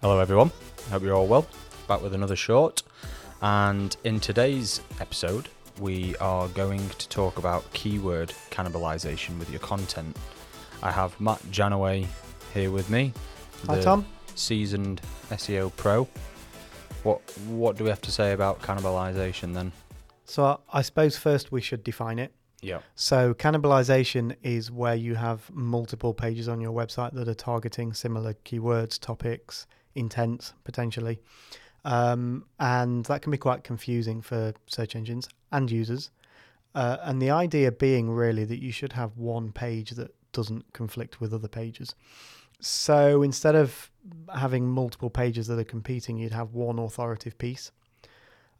Hello, everyone. Hope you're all well. Back with another short. And in today's episode, we are going to talk about keyword cannibalization with your content. I have Matt Janaway here with me. Hi, the Tom. Seasoned SEO pro. What what do we have to say about cannibalization then? So I- I suppose first we should define it. Yeah. So cannibalization is where you have multiple pages on your website that are targeting similar keywords, topics, intents potentially, um, and that can be quite confusing for search engines and users. Uh, and the idea being really that you should have one page that doesn't conflict with other pages. So instead of having multiple pages that are competing, you'd have one authoritative piece.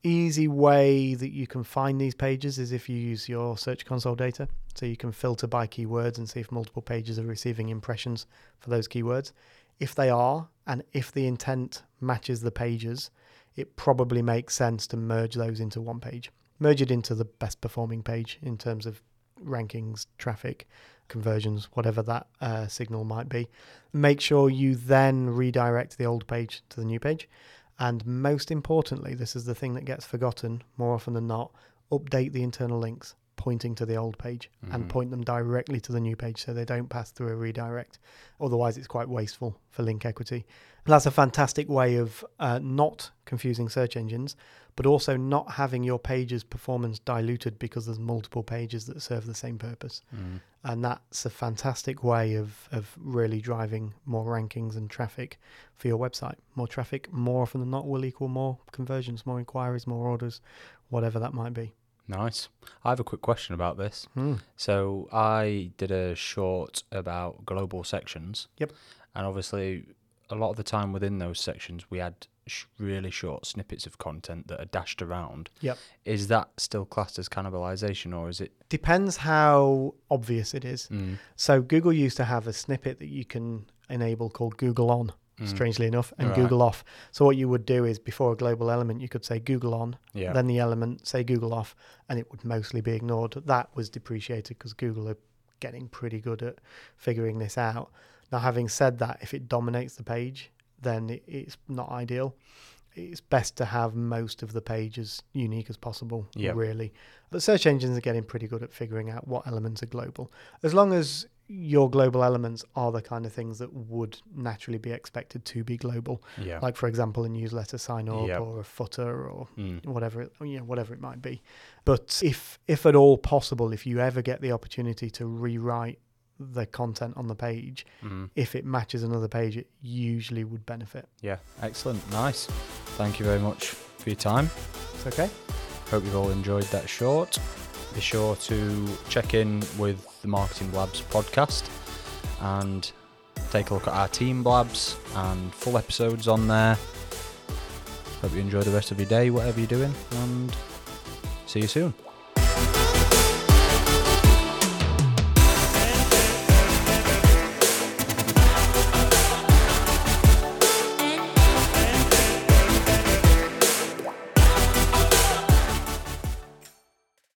Easy way that you can find these pages is if you use your Search Console data. So you can filter by keywords and see if multiple pages are receiving impressions for those keywords. If they are, and if the intent matches the pages, it probably makes sense to merge those into one page. Merge it into the best performing page in terms of rankings, traffic, conversions, whatever that uh, signal might be. Make sure you then redirect the old page to the new page. And most importantly, this is the thing that gets forgotten more often than not update the internal links pointing to the old page and Mhm. point them directly to the new page so they don't pass through a redirect. Otherwise, it's quite wasteful for link equity. And that's a fantastic way of uh, not confusing search engines, but also not having your page's performance diluted because there's multiple pages that serve the same purpose Mm. and that's a fantastic way of, of really driving more rankings and traffic for your website. More traffic, more often than not, will equal more conversions, more inquiries, more orders, whatever that might be. Nice. I have a quick question about this. Hmm. So I did a short about global sections. Yep. And obviously, a lot of the time within those sections, we had sh- really short snippets of content that are dashed around. Yep. Is that still classed as cannibalization, or is it? Depends how obvious it is. Mm, So Google used to have a snippet that you can enable called Google On, mm, strangely enough, and Right. Google Off. So what you would do is before a global element, you could say Google On, yeah. then the element say Google off, and it would mostly be ignored. That was depreciated because Google are getting pretty good at figuring this out. Now, having said that, if it dominates the page, then it, it's not ideal. It's best to have most of the page as unique as possible, Yep. really. But search engines are getting pretty good at figuring out what elements are global. As long as your global elements are the kind of things that would naturally be expected to be global, yeah. like for example a newsletter sign up Yep. or a footer or Mm, whatever it, you know, whatever it might be. But if if at all possible, if you ever get the opportunity to rewrite the content on the page, mm. if it matches another page, it usually would benefit. Yeah. Excellent. Nice. Thank you very much for your time. It's okay. Hope you've all enjoyed that short. Be sure to check in with the Marketing Blabs podcast and take a look at our team blabs and full episodes on there. Hope you enjoy the rest of your day, whatever you're doing, and see you soon.